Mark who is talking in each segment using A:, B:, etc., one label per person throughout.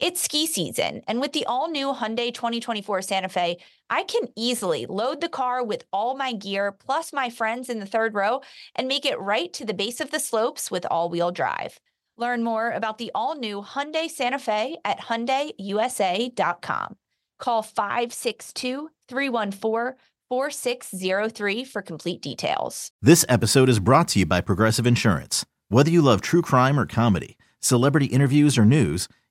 A: It's ski season, and with the all new Hyundai 2024 Santa Fe, I can easily load the car with all my gear plus my friends in the third row and make it right to the base of the slopes with all wheel drive. Learn more about the all new Hyundai Santa Fe at HyundaiUSA.com. Call 562 314 4603 for complete details.
B: This episode is brought to you by Progressive Insurance. Whether you love true crime or comedy, celebrity interviews or news,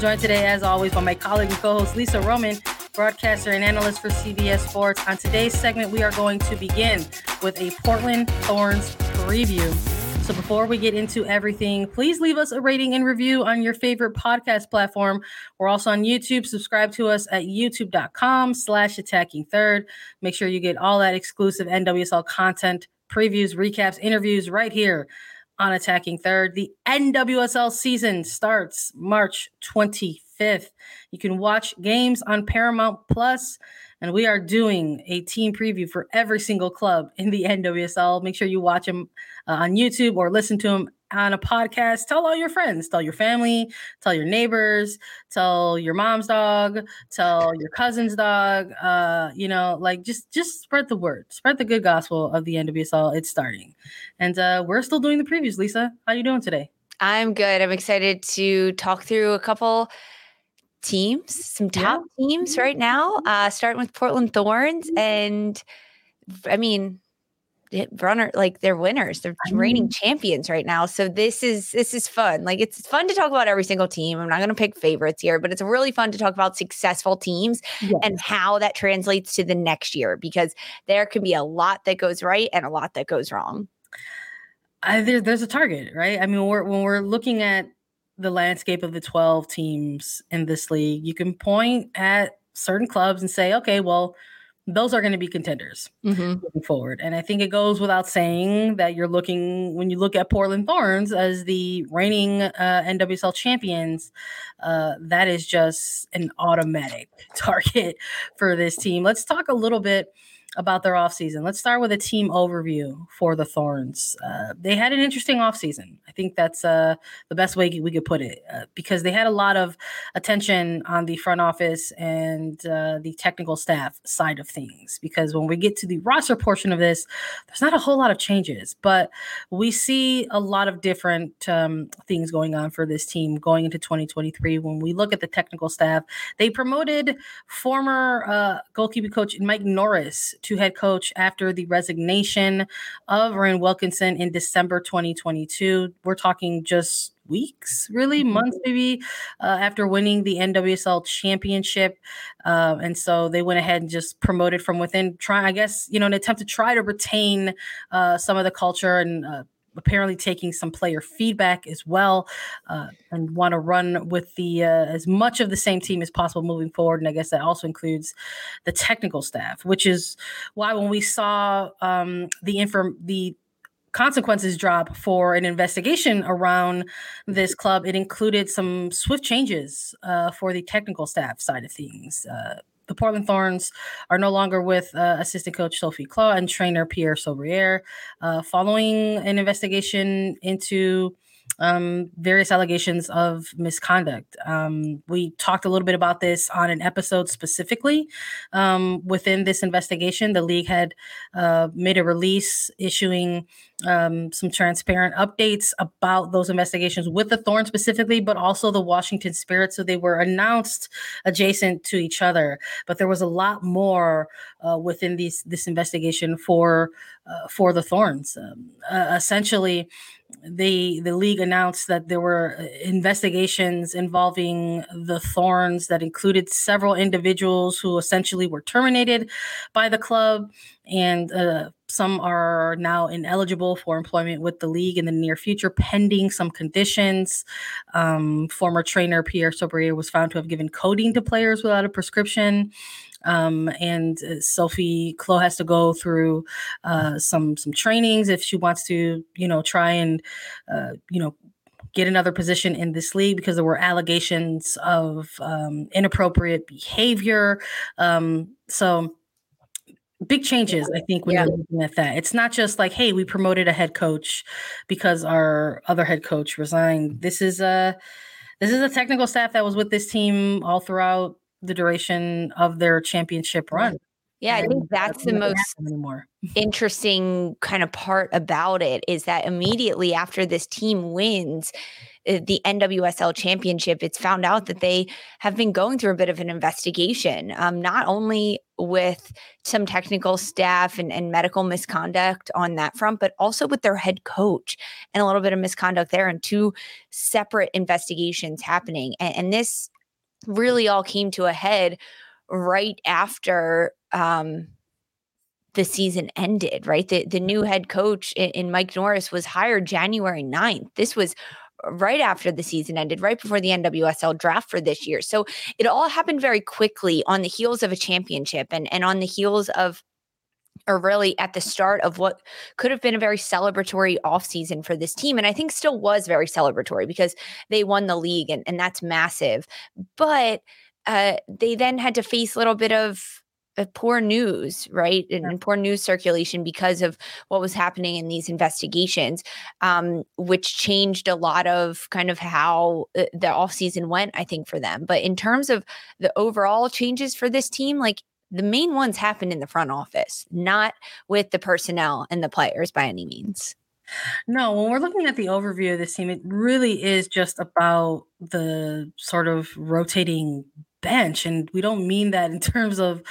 C: Joined today, as always, by my colleague and co host Lisa Roman, broadcaster and analyst for CBS Sports. On today's segment, we are going to begin with a Portland Thorns preview. So before we get into everything, please leave us a rating and review on your favorite podcast platform. We're also on YouTube. Subscribe to us at youtube.com slash attacking third. Make sure you get all that exclusive NWSL content, previews, recaps, interviews right here on Attacking Third. The NWSL season starts March 25th. You can watch games on Paramount Plus and we are doing a team preview for every single club in the NWSL. Make sure you watch them uh, on YouTube or listen to them on a podcast. Tell all your friends, tell your family, tell your neighbors, tell your mom's dog, tell your cousin's dog. Uh, you know, like just just spread the word, spread the good gospel of the NWSL. It's starting, and uh, we're still doing the previews. Lisa, how you doing today?
A: I'm good. I'm excited to talk through a couple teams, some top yeah. teams right now, uh, starting with Portland Thorns. Mm-hmm. And I mean, runner like they're winners they're reigning mm. champions right now so this is this is fun like it's fun to talk about every single team i'm not going to pick favorites here but it's really fun to talk about successful teams yes. and how that translates to the next year because there can be a lot that goes right and a lot that goes wrong.
C: I, there, there's a target right? I mean we're, when we're looking at the landscape of the 12 teams in this league, you can point at certain clubs and say, okay, well, those are going to be contenders mm-hmm. moving forward. And I think it goes without saying that you're looking, when you look at Portland Thorns as the reigning uh, NWSL champions, uh, that is just an automatic target for this team. Let's talk a little bit about their offseason. Let's start with a team overview for the Thorns. Uh, they had an interesting offseason. I think that's uh, the best way we could put it uh, because they had a lot of attention on the front office and uh, the technical staff side of things. Because when we get to the roster portion of this, there's not a whole lot of changes, but we see a lot of different um, things going on for this team going into 2023. When we look at the technical staff, they promoted former uh, goalkeeping coach Mike Norris to head coach after the resignation of Rhian Wilkinson in December 2022. We're talking just weeks, really mm-hmm. months, maybe uh, after winning the NWSL championship. Uh, and so they went ahead and just promoted from within, try, I guess, you know, an attempt to try to retain uh, some of the culture and uh, apparently taking some player feedback as well uh, and want to run with the uh, as much of the same team as possible moving forward and i guess that also includes the technical staff which is why when we saw um, the inform the consequences drop for an investigation around this club it included some swift changes uh, for the technical staff side of things uh, the Portland Thorns are no longer with uh, assistant coach Sophie Clough and trainer Pierre Soubrier, uh, following an investigation into um, various allegations of misconduct. Um, we talked a little bit about this on an episode specifically um, within this investigation. The league had uh, made a release issuing um, some transparent updates about those investigations with the Thorn specifically, but also the Washington Spirit. So they were announced adjacent to each other, but there was a lot more uh, within these this investigation for uh, for the Thorns. Um, uh, essentially, the the league announced that there were uh, investigations involving the Thorns that included several individuals who essentially were terminated by the club, and uh, some are now ineligible for employment with the league in the near future, pending some conditions. Um, former trainer Pierre Soubrier was found to have given codeine to players without a prescription. Um, and uh, Sophie Clough has to go through uh, some some trainings if she wants to, you know, try and, uh, you know, get another position in this league because there were allegations of um, inappropriate behavior. Um, so big changes i think when yeah. you're looking at that. It's not just like hey we promoted a head coach because our other head coach resigned. This is a this is a technical staff that was with this team all throughout the duration of their championship run
A: yeah i think that's the most interesting kind of part about it is that immediately after this team wins the NWSL championship, it's found out that they have been going through a bit of an investigation, um, not only with some technical staff and, and medical misconduct on that front, but also with their head coach and a little bit of misconduct there, and two separate investigations happening. And, and this really all came to a head right after. Um, the season ended, right? The the new head coach in, in, Mike Norris was hired January 9th. This was right after the season ended, right before the NWSL draft for this year. So it all happened very quickly on the heels of a championship and, and on the heels of or really at the start of what could have been a very celebratory offseason for this team. And I think still was very celebratory because they won the league and, and that's massive. But uh, they then had to face a little bit of poor news, right? And, and, poor news circulation because of what was happening in these investigations, um, which changed a lot of kind of how uh, the offseason went, I think, for them. But in terms of the overall changes for this team, like the main ones happened in the front office, not with the personnel and the players by any means.
C: No, when we're looking at the overview of this team, it really is just about the sort of rotating bench and we don't mean that in terms of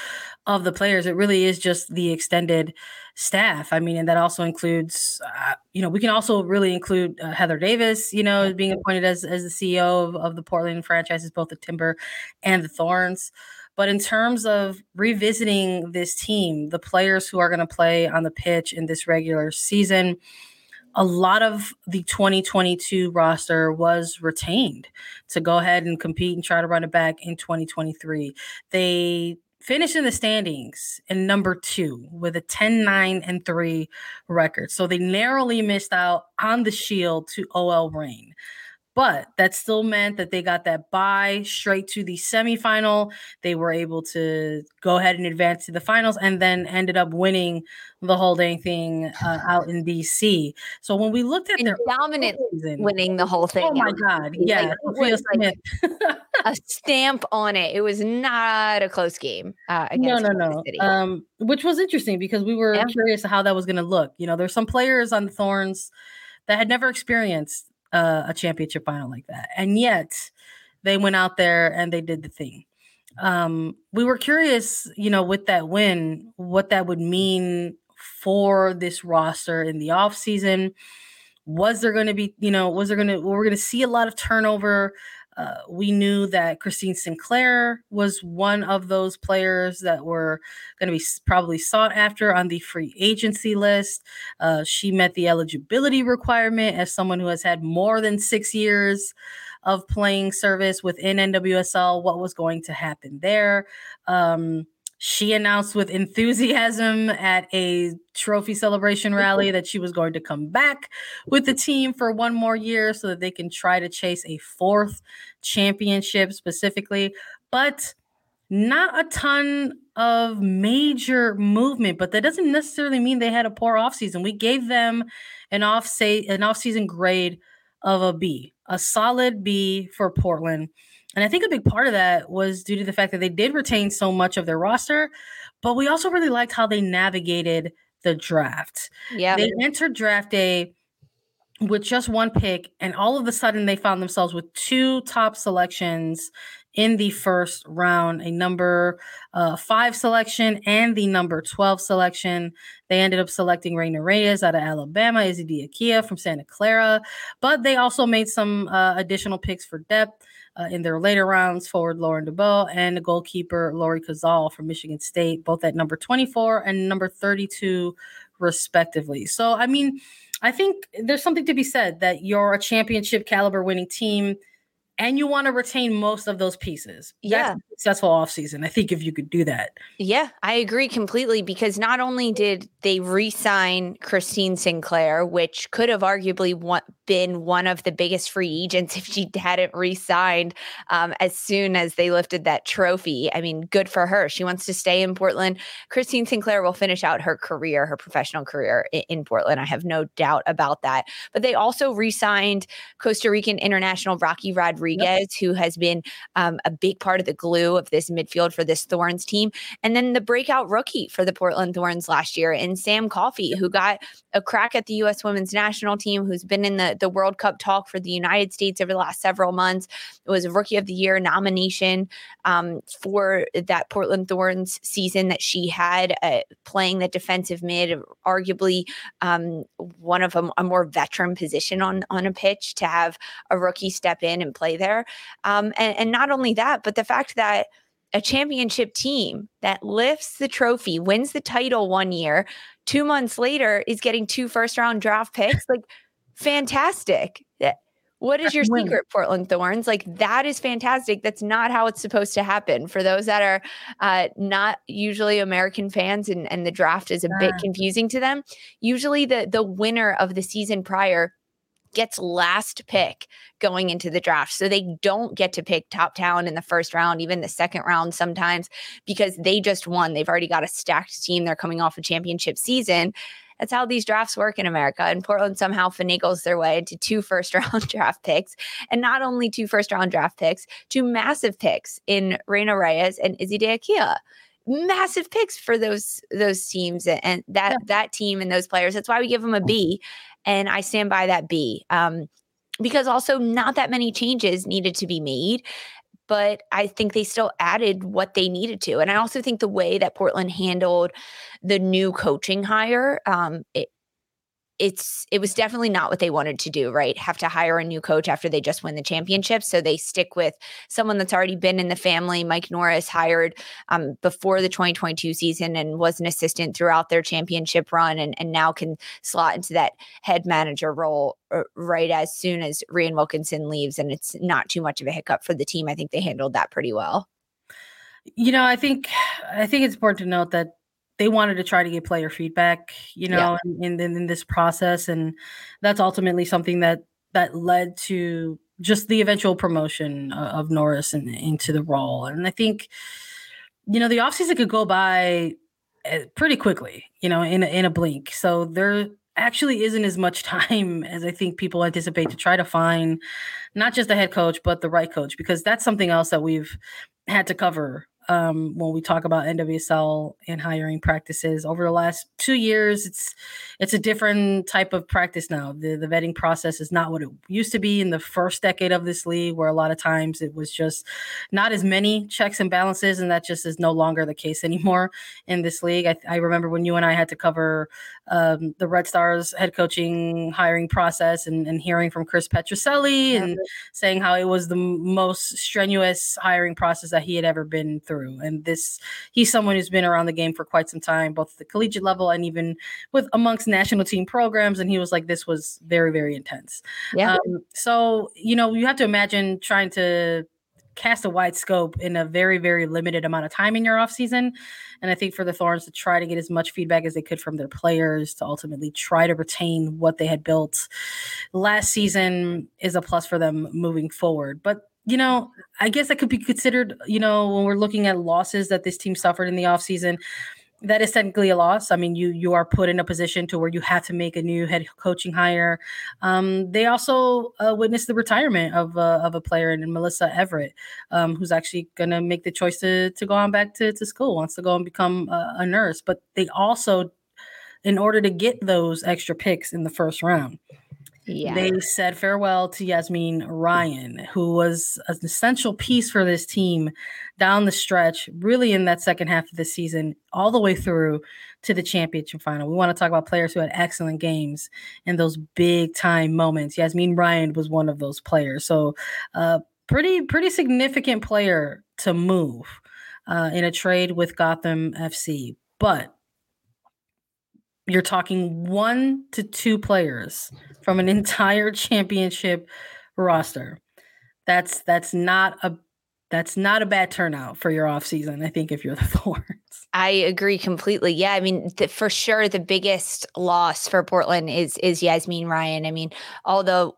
C: of the players it really is just the extended staff. I mean and that also includes uh, you know we can also really include uh, heather davis you know being appointed as as the ceo of, of the portland franchises both the timber and the thorns. But in terms of revisiting this team the players who are going to play on the pitch in this regular season a lot of the 2022 roster was retained to go ahead and compete and try to run it back in 2023. They finished in the standings in number two with a 10 9 and 3 record. So they narrowly missed out on the shield to OL Reign. But that still meant that they got that bye straight to the semifinal. They were able to go ahead and advance to the finals and then ended up winning the whole dang thing uh, out in DC. So when we looked at and their
A: dominant season, winning the whole thing.
C: Oh my God. Yeah. Like,
A: like a stamp on it. It was not a close game. Uh,
C: no, no, no. Um, which was interesting because we were yeah. curious how that was going to look. You know, there's some players on the Thorns that had never experienced uh, a championship final like that. And yet they went out there and they did the thing. Um, we were curious, you know, with that win, what that would mean for this roster in the off season. Was there going to be, you know, was there going to, we're going to see a lot of turnover? Uh, we knew that Christine Sinclair was one of those players that were going to be probably sought after on the free agency list. Uh, she met the eligibility requirement as someone who has had more than six years of playing service within NWSL. What was going to happen there? Um, she announced with enthusiasm at a trophy celebration mm-hmm. rally that she was going to come back with the team for one more year so that they can try to chase a fourth championship specifically. But not a ton of major movement, but that doesn't necessarily mean they had a poor offseason. We gave them an off say an offseason grade of a B, a solid B for Portland. And I think a big part of that was due to the fact that they did retain so much of their roster, but we also really liked how they navigated the draft.
A: Yeah.
C: They entered draft day with just one pick, and all of a sudden they found themselves with two top selections in the first round a number uh, five selection and the number 12 selection. They ended up selecting Reyna Reyes out of Alabama, Izzy D'Aquila from Santa Clara, but they also made some uh, additional picks for depth. Uh, in their later rounds, forward Lauren Dubois and the goalkeeper Lori Kozal from Michigan State, both at number 24 and number 32, respectively. So, I mean, I think there's something to be said that you're a championship caliber winning team and you want to retain most of those pieces.
A: Yeah.
C: That's successful offseason. I think if you could do that.
A: Yeah, I agree completely because not only did they re sign Christine Sinclair, which could have arguably been one of the biggest free agents if she hadn't re signed um, as soon as they lifted that trophy. I mean, good for her. She wants to stay in Portland. Christine Sinclair will finish out her career, her professional career in, in Portland. I have no doubt about that. But they also re signed Costa Rican international Rocky Rodriguez Rodriguez, yep. who has been um, a big part of the glue of this midfield for this Thorns team. And then the breakout rookie for the Portland Thorns last year, and Sam Coffey, who got a crack at the U.S. women's national team, who's been in the, the World Cup talk for the United States over the last several months. It was a Rookie of the Year nomination um, for that Portland Thorns season that she had uh, playing the defensive mid, arguably um, one of a, a more veteran position on, on a pitch to have a rookie step in and play there. Um, and, and not only that, but the fact that a championship team that lifts the trophy, wins the title one year, two months later is getting two first round draft picks. Like, fantastic. What is your secret, Portland Thorns? Like, that is fantastic. That's not how it's supposed to happen. For those that are uh, not usually American fans and, and the draft is a bit confusing to them, usually the, the winner of the season prior gets last pick going into the draft. So they don't get to pick top talent in the first round, even the second round sometimes, because they just won. They've already got a stacked team. They're coming off a championship season. That's how these drafts work in America. And Portland somehow finagles their way into two first round draft picks. And not only two first round draft picks, two massive picks in Reyna Reyes and Izzy D'Aquila massive picks for those those teams and that yeah. that team and those players. That's why we give them a B and I stand by that B. Um, because also not that many changes needed to be made but I think they still added what they needed to. And I also think the way that Portland handled the new coaching hire, um, it, it's it was definitely not what they wanted to do, right? Have to hire a new coach after they just win the championship. So they stick with someone that's already been in the family. Mike Norris hired um, before the 2022 season and was an assistant throughout their championship run and, and now can slot into that head manager role uh, right as soon as Rhian Wilkinson leaves. And it's not too much of a hiccup for the team. I think they handled that pretty well.
C: You know, I think I think it's important to note that they wanted to try to get player feedback, you know, yeah. in, in, in this process, and that's ultimately something that that led to just the eventual promotion of Norris in, into the role. And I think, you know, the offseason could go by eh, pretty quickly, you know, in a, in a blink. So there actually isn't as much time as I think people anticipate to try to find not just the head coach, but the right coach, because that's something else that we've had to cover um, when we talk about NWSL and hiring practices over the last two years. It's it's a different type of practice now. The the vetting process is not what it used to be in the first decade of this league, where a lot of times it was just not as many checks and balances, and that just is no longer the case anymore in this league. I, I remember when you and I had to cover um, the Red Stars head coaching hiring process and, and hearing from Chris Petrucelli yeah. and saying how it was the most strenuous hiring process that he had ever been through through. And this, he's someone who's been around the game for quite some time, both at the collegiate level and even with amongst national team programs. And he was like, this was very, very intense. Yeah. Um, so, you know, you have to imagine trying to cast a wide scope in a very, very limited amount of time in your off season. And I think for the Thorns to try to get as much feedback as they could from their players to ultimately try to retain what they had built last season is a plus for them moving forward. But you know, I guess that could be considered, you know, when we're looking at losses that this team suffered in the offseason. that is technically a loss. I mean, you you are put in a position to where you have to make a new head coaching hire. Um, they also uh, witnessed the retirement of uh, of a player in Melissa Everett, um, who's actually going to make the choice to to go on back to, to school, wants to go and become a, a nurse. But they also, in order to get those extra picks in the first round, yeah. They said farewell to Yazmeen Ryan, who was an essential piece for this team down the stretch, really in that second half of the season, all the way through to the championship final. We want to talk about players who had excellent games in those big time moments. Yazmeen Ryan was one of those players. So, uh, pretty pretty significant player to move uh, in a trade with Gotham FC, but you're talking one to two players from an entire championship roster. That's that's not a that's not a bad turnout for your offseason, I think, if you're the Thorns.
A: I agree completely. Yeah, I mean, the, for sure, the biggest loss for Portland is is Yazmeen Ryan. I mean, all the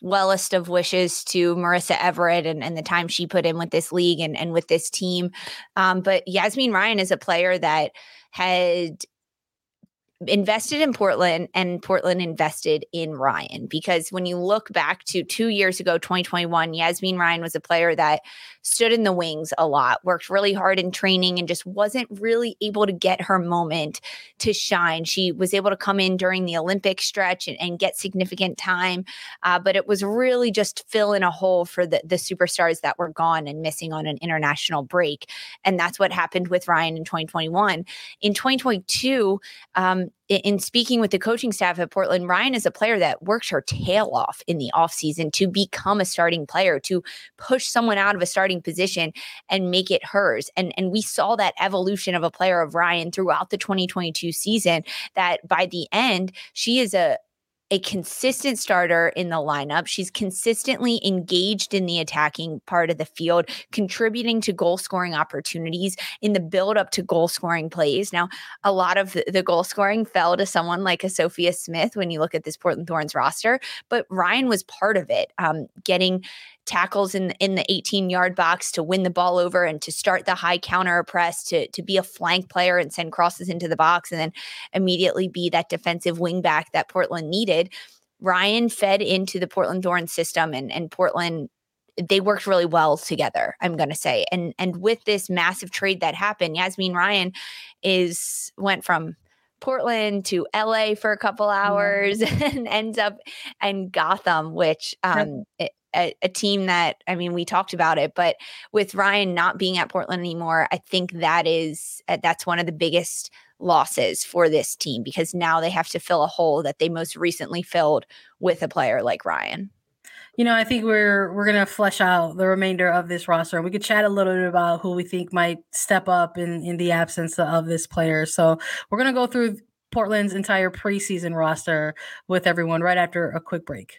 A: wellest of wishes to Marissa Everett and, and the time she put in with this league and, and with this team. Um, but Yazmeen Ryan is a player that had invested in Portland and Portland invested in Ryan because when you look back to two years ago, 2021, Yazmeen Ryan was a player that stood in the wings a lot, worked really hard in training, and just wasn't really able to get her moment to shine. She was able to come in during the Olympic stretch and, and get significant time, uh, but it was really just fill in a hole for the, the superstars that were gone and missing on an international break. And that's what happened with Ryan in 2021. In 2022, um, in speaking with the coaching staff at Portland, Ryan is a player that works her tail off in the offseason to become a starting player, to push someone out of a starting position and make it hers. And, and we saw that evolution of a player of Ryan throughout the 2022 season, that by the end, she is a, a consistent starter in the lineup. She's consistently engaged in the attacking part of the field, contributing to goal scoring opportunities in the build up to goal scoring plays. Now, a lot of the, goal scoring fell to someone like a Sophia Smith when you look at this Portland Thorns roster, but Ryan was part of it, um, getting tackles in in the 18 yard box to win the ball over and to start the high counter press to to be a flank player and send crosses into the box and then immediately be that defensive wing back that Portland needed. Ryan fed into the Portland Thorns system and and Portland they worked really well together i'm going to say and and with this massive trade that happened Yazmeen ryan is went from Portland to LA for a couple hours mm-hmm. and ends up in Gotham, which um, it, a, a, team that I mean we talked about it, but with Ryan not being at Portland anymore, I think that is uh, that's one of the biggest losses for this team because now they have to fill a hole that they most recently filled with a player like Ryan.
C: You know, I think we're we're gonna flesh out the remainder of this roster. And we could chat a little bit about who we think might step up in in the absence of this player. So we're gonna go through Portland's entire preseason roster with everyone right after a quick break.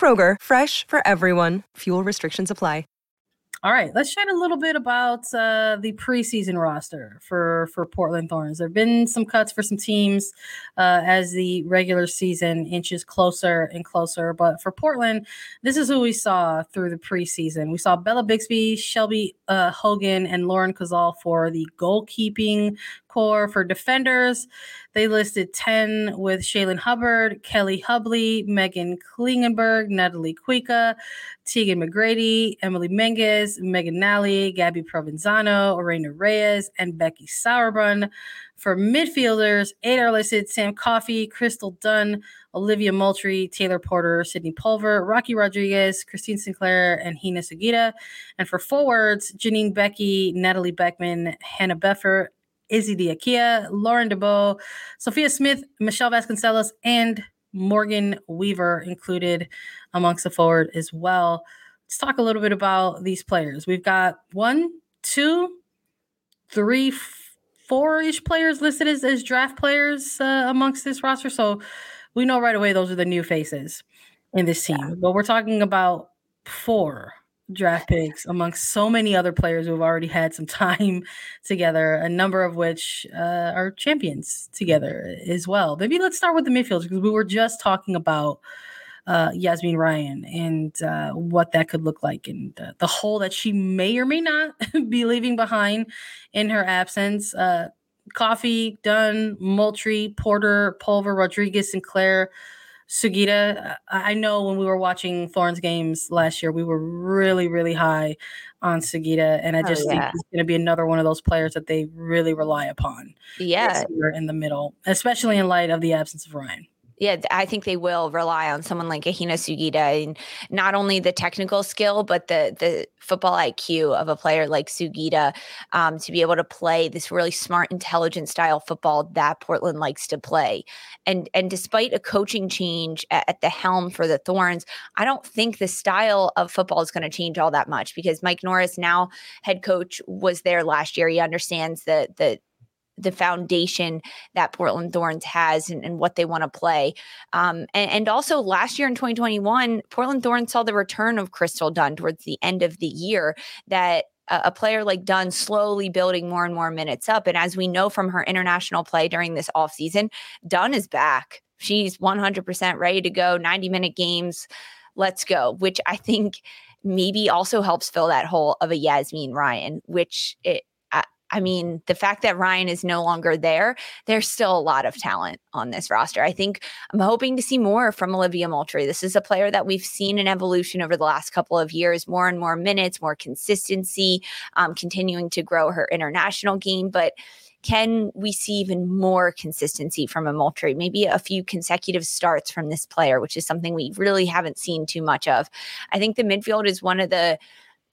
D: Kroger, fresh for everyone. Fuel restrictions apply.
C: All right, let's chat a little bit about uh, the preseason roster for for Portland Thorns. There've been some cuts for some teams uh, as the regular season inches closer and closer. But for Portland, this is who we saw through the preseason. We saw Bella Bixby, Shelby uh, Hogan, and Lauren Kozal for the goalkeeping core. For defenders, they listed 10 with Shaylin Hubbard, Kelly Hubly, Megan Klingenberg, Natalie Kuikka, Tegan McGrady, Emily Menges, Megan Nally, Gabby Provenzano, Orena Reyes, and Becky Sauerbrunn. For midfielders, eight are listed Sam Coffey, Crystal Dunn, Olivia Moultrie, Taylor Porter, Sydney Pulver, Rocky Rodriguez, Christine Sinclair, and Hina Sugita. And for forwards, Janine Beckie, Natalie Beckman, Hannah Betfort, Izzy D'Aquila, Lauren DeBow, Sophia Smith, Michelle Vasconcelos, and Morgan Weaver included amongst the forward as well. Let's talk a little bit about these players. We've got one, two, three, four ish players listed as, as draft players uh, amongst this roster. So we know right away those are the new faces in this team. But we're talking about four draft picks amongst so many other players who have already had some time together, a number of which uh, are champions together as well. Maybe let's start with the midfielders because we were just talking about uh, Yazmeen Ryan and uh, what that could look like and uh, the hole that she may or may not be leaving behind in her absence. Uh, Coffey, Dunn, Moultrie, Porter, Pulver, Rodriguez, Sinclair, Sugita. I know when we were watching Thorns games last year, we were really, really high on Sugita, and I oh, just oh, yeah. think he's going to be another one of those players that they really rely upon.
A: Yeah,
C: in the middle, especially in light of the absence of Ryan
A: yeah, I think they will rely on someone like Ahina Sugita and not only the technical skill, but the the football IQ of a player like Sugita um, to be able to play this really smart, intelligent style football that Portland likes to play. And and despite a coaching change at, at the helm for the Thorns, I don't think the style of football is going to change all that much because Mike Norris, now head coach, was there last year. He understands the the the foundation that Portland Thorns has and, and what they want to play. Um, and, and, also last year in 2021, Portland Thorns saw the return of Crystal Dunn towards the end of the year that a player like Dunn slowly building more and more minutes up. And as we know from her international play during this offseason, Dunn is back. She's 100% ready to go, 90 minute games. Let's go, which I think maybe also helps fill that hole of a Yazmeen Ryan, which it, I mean, the fact that Ryan is no longer there, there's still a lot of talent on this roster. I think I'm hoping to see more from Olivia Moultrie. This is a player that we've seen an evolution over the last couple of years, more and more minutes, more consistency, um, continuing to grow her international game. But can we see even more consistency from a Moultrie? Maybe a few consecutive starts from this player, which is something we really haven't seen too much of. I think the midfield is one of the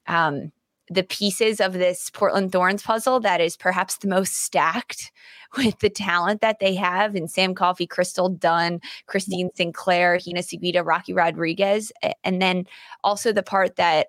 A: um, the pieces of this Portland Thorns puzzle that is perhaps the most stacked with the talent that they have in Sam Coffey, Crystal Dunn, Christine Sinclair, Hina Sugita, Rocky Rodriguez. And then also the part that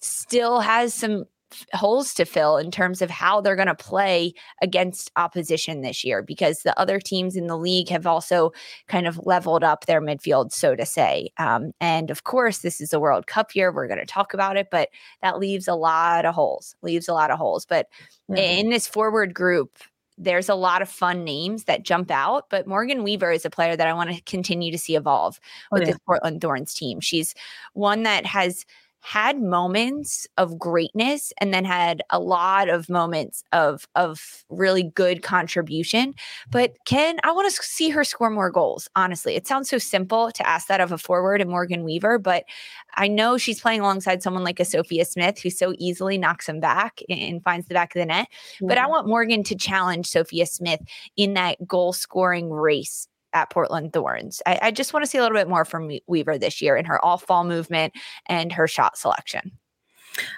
A: still has some holes to fill in terms of how they're going to play against opposition this year because the other teams in the league have also kind of leveled up their midfield, so to say. Um, and of course, this is a World Cup year. We're going to talk about it, but that leaves a lot of holes, leaves a lot of holes. But mm-hmm. in this forward group, there's a lot of fun names that jump out, but Morgan Weaver is a player that I want to continue to see evolve oh, with oh, yeah. this Portland Thorns team. She's one that has had moments of greatness and then had a lot of moments of of really good contribution but ken i want to see her score more goals honestly it sounds so simple to ask that of a forward and morgan weaver but i know she's playing alongside someone like a sophia smith who so easily knocks them back and finds the back of the net yeah. but i want morgan to challenge sophia smith in that goal scoring race at Portland Thorns. I, I just want to see a little bit more from Weaver this year in her all fall movement and her shot selection.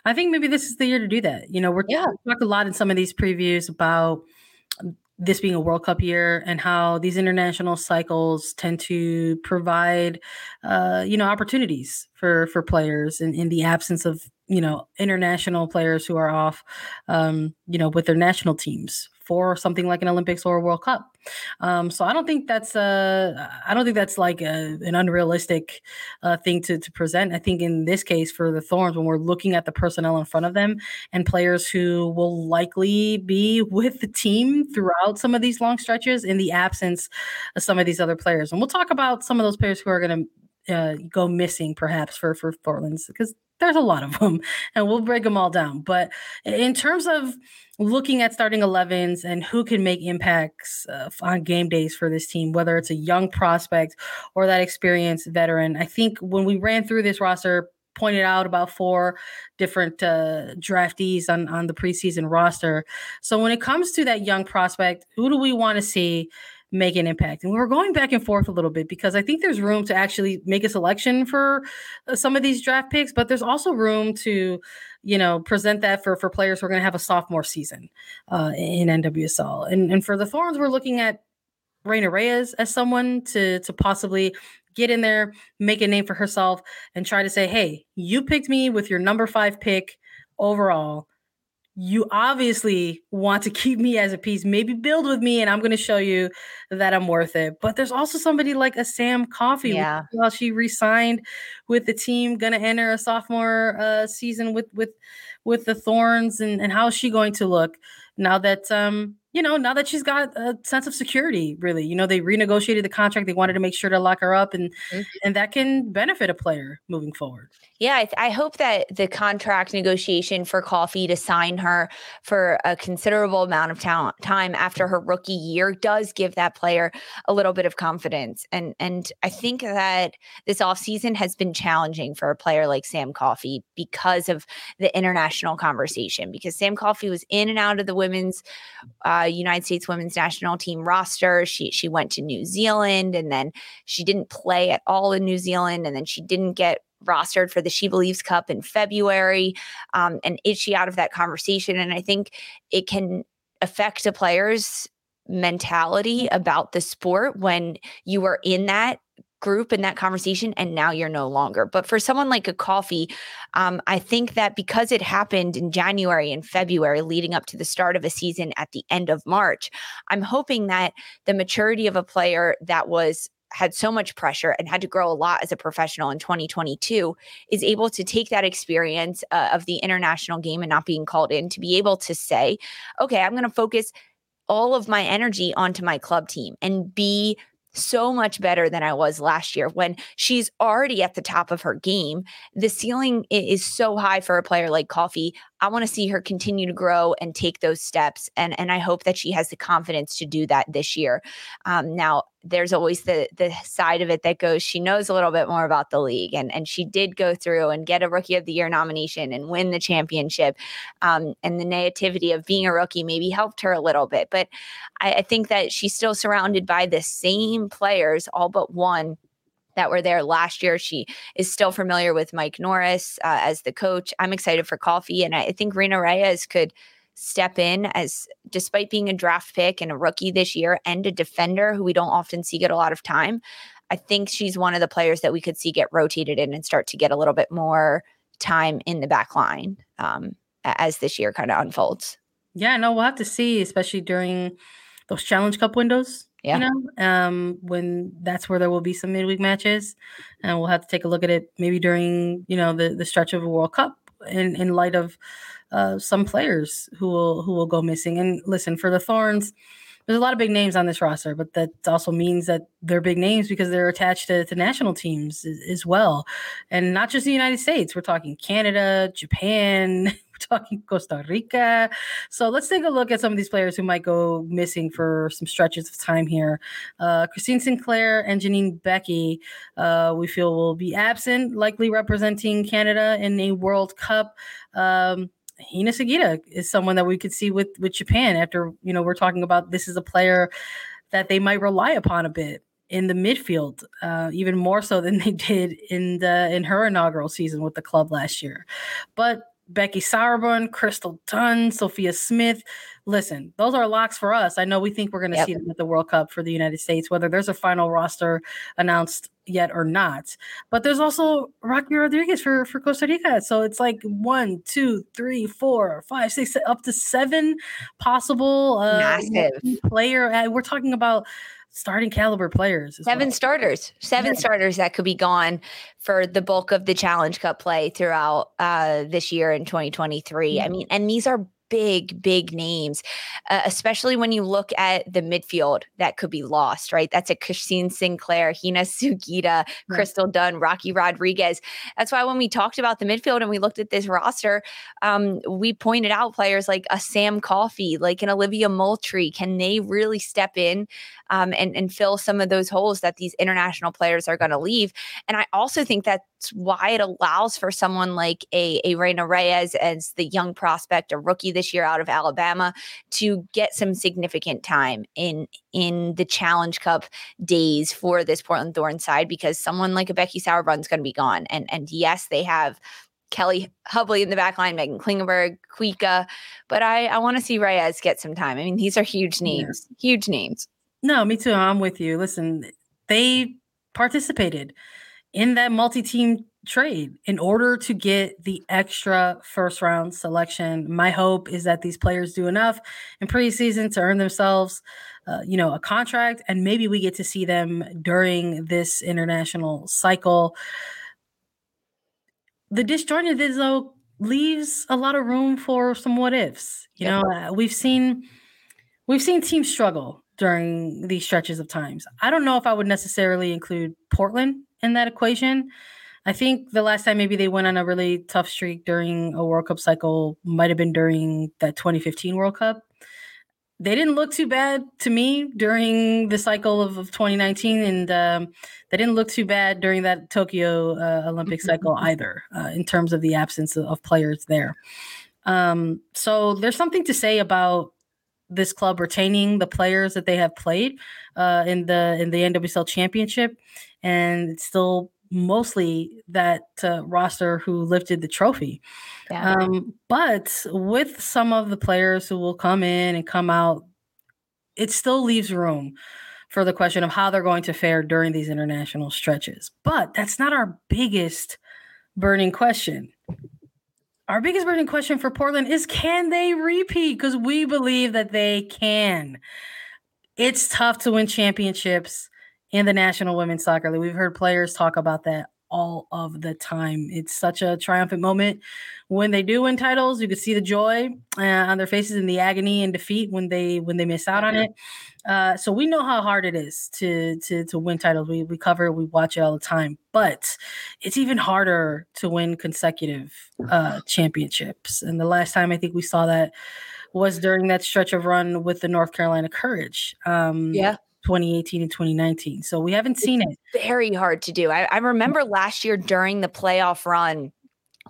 C: I think maybe this is the year to do that. You know, we're yeah. we talk a lot in some of these previews about this being a World Cup year and how these international cycles tend to provide, uh, you know, opportunities for for players in, in the absence of you know international players who are off, um, you know, with their national teams for something like an Olympics or a World Cup. Um, so I don't think that's a, I don't think that's like a, an unrealistic uh, thing to, to present. I think in this case for the Thorns, when we're looking at the personnel in front of them and players who will likely be with the team throughout some of these long stretches in the absence of some of these other players, and we'll talk about some of those players who are going to uh, go missing perhaps for for Thornton's because there's a lot of them and we'll break them all down. But in terms of looking at starting 11s and who can make impacts uh, on game days for this team, whether it's a young prospect or that experienced veteran, I think when we ran through this roster, pointed out about four different uh, draftees on, on the preseason roster. So when it comes to that young prospect, who do we want to see make an impact. And we are going back and forth a little bit because I think there's room to actually make a selection for uh, some of these draft picks, but there's also room to, you know, present that for for players who are going to have a sophomore season uh, in NWSL. And and for the Thorns, we're looking at Reyna Reyes as someone to to possibly get in there, make a name for herself, and try to say, "Hey, you picked me with your number five pick overall." You obviously want to keep me as a piece, maybe build with me, and I'm going to show you that I'm worth it. But there's also somebody like a Sam Coffey.
A: Yeah.
C: While she re-signed with the team, going to enter a sophomore uh, season with with with the Thorns, and and how is she going to look now that um you know, now that she's got a sense of security, really, you know, they renegotiated the contract. They wanted to make sure to lock her up, and mm-hmm. and that can benefit a player moving forward.
A: Yeah, I, th- I, hope that the contract negotiation for Coffey to sign her for a considerable amount of talent, time after her rookie year does give that player a little bit of confidence. And and I think that this offseason has been challenging for a player like Sam Coffey because of the international conversation. Because Sam Coffey was in and out of the women's. Uh, uh, United States women's national team roster. She she went to New Zealand and then she didn't play at all in New Zealand and then she didn't get rostered for the She Believes Cup in February. Um, and is she out of that conversation? And I think it can affect a player's mentality about the sport when you are in that group in that conversation and now you're no longer. But for someone like a Coffey um, i think that because it happened in january and february leading up to the start of a season at the end of march i'm hoping that the maturity of a player that was had so much pressure and had to grow a lot as a professional in 2022 is able to take that experience uh, of the international game and not being called in to be able to say okay i'm going to focus all of my energy onto my club team and be so much better than I was last year when she's already at the top of her game. The ceiling is so high for a player like Coffey. I want to see her continue to grow and take those steps. And, and I hope that she has the confidence to do that this year. Um, now, there's always the the side of it that goes she knows a little bit more about the league and and she did go through and get a rookie of the year nomination and win the championship um, and the nativity of being a rookie maybe helped her a little bit but I, I think that she's still surrounded by the same players all but one that were there last year. She is still familiar with Mike Norris uh, as the coach. I'm excited for Coffey. and I think Reyna Reyes could step in as despite being a draft pick and a rookie this year and a defender who we don't often see get a lot of time. I think she's one of the players that we could see get rotated in and start to get a little bit more time in the back line um, as this year kind of unfolds.
C: Yeah, no, we'll have to see, especially during those Challenge Cup windows.
A: Yeah.
C: You know, um, when that's where there will be some midweek matches, and we'll have to take a look at it maybe during you know the the stretch of a World Cup in in light of uh, some players who will who will go missing. And listen, for the Thorns, there's a lot of big names on this roster, but that also means that they're big names because they're attached to, to national teams as, as, well, and not just the United States. We're talking Canada, Japan. Talking Costa Rica. So let's take a look at some of these players who might go missing for some stretches of time here. Uh, Christine Sinclair and Janine Beckie, uh, we feel will be absent, likely representing Canada in a World Cup. Um, Hina Sugita is someone that we could see with with Japan after you know we're talking about this is a player that they might rely upon a bit in the midfield, uh, even more so than they did in the in her inaugural season with the club last year. But Becky Sauerbrunn, Crystal Dunn, Sophia Smith. Listen, those are locks for us. I know we think we're going to yep. see them at the World Cup for the United States, whether there's a final roster announced yet or not. But there's also Rocky Rodriguez for, for Costa Rica. So it's like one, two, three, four, five, six, up to seven possible uh, player. Uh, we're talking about starting caliber players.
A: Seven well. starters, seven yeah. starters that could be gone for the bulk of the Challenge Cup play throughout uh, this year in 2023. Mm-hmm. I mean, and these are big, big names, uh, especially when you look at the midfield that could be lost, right? That's a Christine Sinclair, Hina Sugita, right. Crystal Dunn, Rocky Rodriguez. That's why when we talked about the midfield and we looked at this roster, um, we pointed out players like a Sam Coffey, like an Olivia Moultrie. Can they really step in um, and, and fill some of those holes that these international players are going to leave? And I also think that's why it allows for someone like a, a Reyna Reyes as the young prospect, a rookie this year out of Alabama, to get some significant time in in the Challenge Cup days for this Portland Thorns side because someone like a Becky Sauerbrunn is going to be gone. And and yes, they have Kelly Hubly in the back line, Megan Klingenberg, Kuikka, but I I want to see Reyes get some time. I mean, these are huge names, yeah. huge names.
C: No, me too. I'm with you. Listen, they participated in that multi-team trade in order to get the extra first round selection. My hope is that these players do enough in preseason to earn themselves, uh, you know, a contract, and maybe we get to see them during this international cycle. The disjointed though leaves a lot of room for some what ifs. You know, uh, we've seen we've seen teams struggle during these stretches of times. I don't know if I would necessarily include Portland in that equation. I think the last time maybe they went on a really tough streak during a World Cup cycle might have been during that 2015 World Cup. They didn't look too bad to me during the cycle of, of 2019, and um, they didn't look too bad during that Tokyo uh, Olympic mm-hmm, cycle either, uh, in terms of the absence of, of players there. Um, so there's something to say about this club retaining the players that they have played uh, in the in the NWSL championship, and still mostly that uh, roster who lifted the trophy. Yeah. Um, but with some of the players who will come in and come out, it still leaves room for the question of how they're going to fare during these international stretches. But that's not our biggest burning question. Our biggest burning question for Portland is can they repeat? Because we believe that they can. It's tough to win championships in the National Women's Soccer League. We've heard players talk about that all of the time. It's such a triumphant moment when they do win titles. You can see the joy uh, on their faces and the agony and defeat when they when they miss out on it. Uh, so we know how hard it is to to to win titles. We we cover it, we watch it all the time, but it's even harder to win consecutive uh, championships. And the last time I think we saw that was during that stretch of run with the North Carolina Courage. Um,
A: yeah
C: 2018 and 2019. So we haven't seen it's
A: it. Very hard to do. I, I remember mm. last year during the playoff run,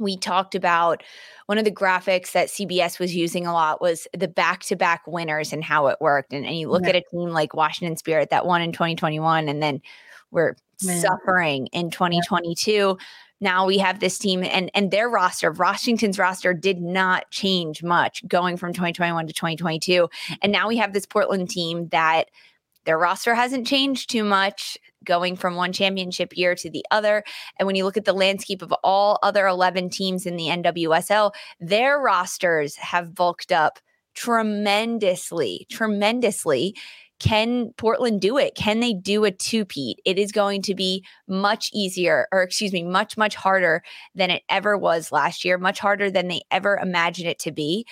A: we talked about one of the graphics that CBS was using a lot was the back to back winners and how it worked. And, and you look yeah. at a team like Washington Spirit that won in 2021 and then we're Man. suffering in 2022. Yeah. Now we have this team and and their roster, Washington's roster did not change much going from 2021 to 2022. And now we have this Portland team that their roster hasn't changed too much going from one championship year to the other. And when you look at the landscape of all other 11 teams in the NWSL, their rosters have bulked up tremendously, tremendously. Can Portland do it? Can they do a two-peat? It is going to be much easier, or excuse me, much, much harder than it ever was last year, much harder than they ever imagined it to be.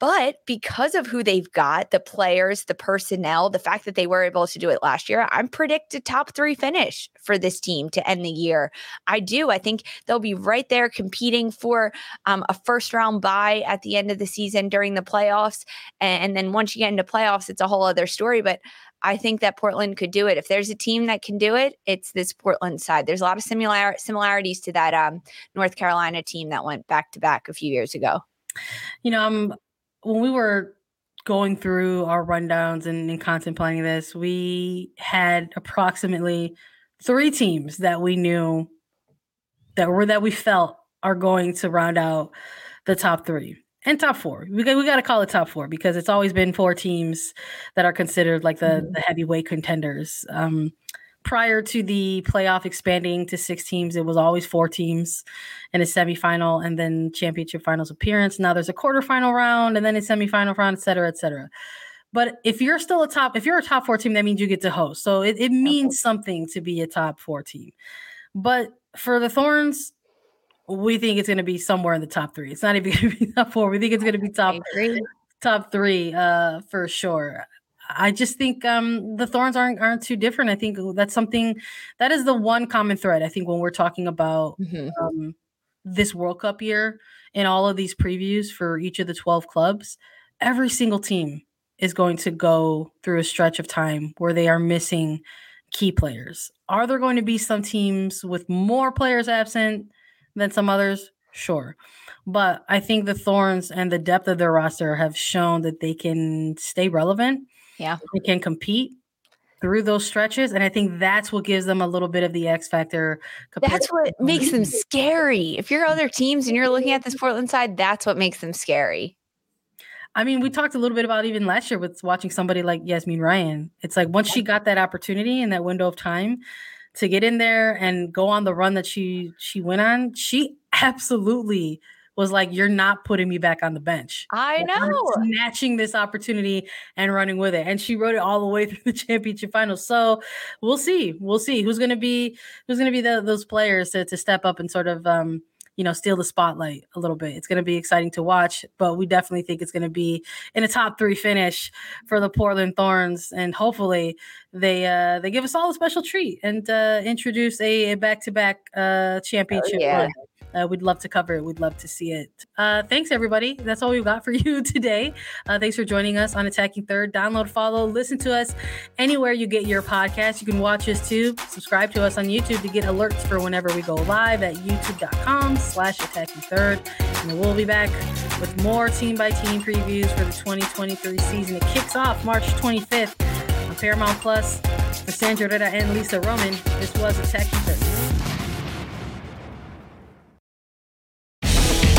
A: But because of who they've got, the players, the personnel, the fact that they were able to do it last year, I'm predicted top three finish for this team to end the year. I do. I think they'll be right there competing for um, a first round bye at the end of the season during the playoffs. And, then once you get into playoffs, it's a whole other story. But I think that Portland could do it. If there's a team that can do it, it's this Portland side. There's a lot of similar similarities to that um, North Carolina team that went back to back a few years ago.
C: You know, I'm when we were going through our rundowns and, and contemplating this, we had approximately three teams that we knew that were that we felt are going to round out the top three and top four. We got, we got to call it top four because it's always been four teams that are considered like the, mm-hmm. the heavyweight contenders. Um, prior to the playoff expanding to six teams, it was always four teams in a semifinal and then championship finals appearance. Now there's a quarterfinal round and then a semifinal round, et cetera, et cetera. But if you're still a top, if you're a top four team, that means you get to host. So it, it means something to be a top four team. But for the Thorns, we think it's going to be somewhere in the top three. It's not even going to be top four. We think it's going to be top top three uh, for sure. I just think um, the Thorns aren't aren't too different. I think that's something that is the one common thread. I think when we're talking about mm-hmm. um, this World Cup year and all of these previews for each of the twelve clubs, every single team is going to go through a stretch of time where they are missing key players. Are there going to be some teams with more players absent than some others? Sure. But I think the Thorns and the depth of their roster have shown that they can stay relevant.
A: Yeah.
C: They can compete through those stretches. And I think that's what gives them a little bit of the X factor.
A: That's what makes them scary. If you're other teams and you're looking at this Portland side, that's what makes them scary.
C: I mean, we talked a little bit about even last year with watching somebody like Yazmeen Ryan. It's like once she got that opportunity in that window of time to get in there and go on the run that she she went on, she absolutely was like, "You're not putting me back on the bench."
A: I know,
C: snatching this opportunity and running with it, and she wrote it all the way through the championship final. So we'll see, we'll see who's going to be who's going to be the, those players to to step up and sort of um, you know, steal the spotlight a little bit. It's going to be exciting to watch, but we definitely think it's going to be in a top three finish for the Portland Thorns, and hopefully they uh, they give us all a special treat and uh, introduce a back to back uh, championship. Oh, yeah. Uh, we'd love to cover it. We'd love to see it. Uh, thanks, everybody. That's all we've got for you today. Uh, thanks for joining us on Attacking Third. Download, follow, listen to us anywhere you get your podcast. You can watch us too. Subscribe to us on YouTube to get alerts for whenever we go live at youtube.com slash attacking third. And we'll be back with more team by team previews for the 2023 season. It kicks off March 25th on Paramount Plus. For Sandra Herrera and Lisa Roman, this was Attacking Third.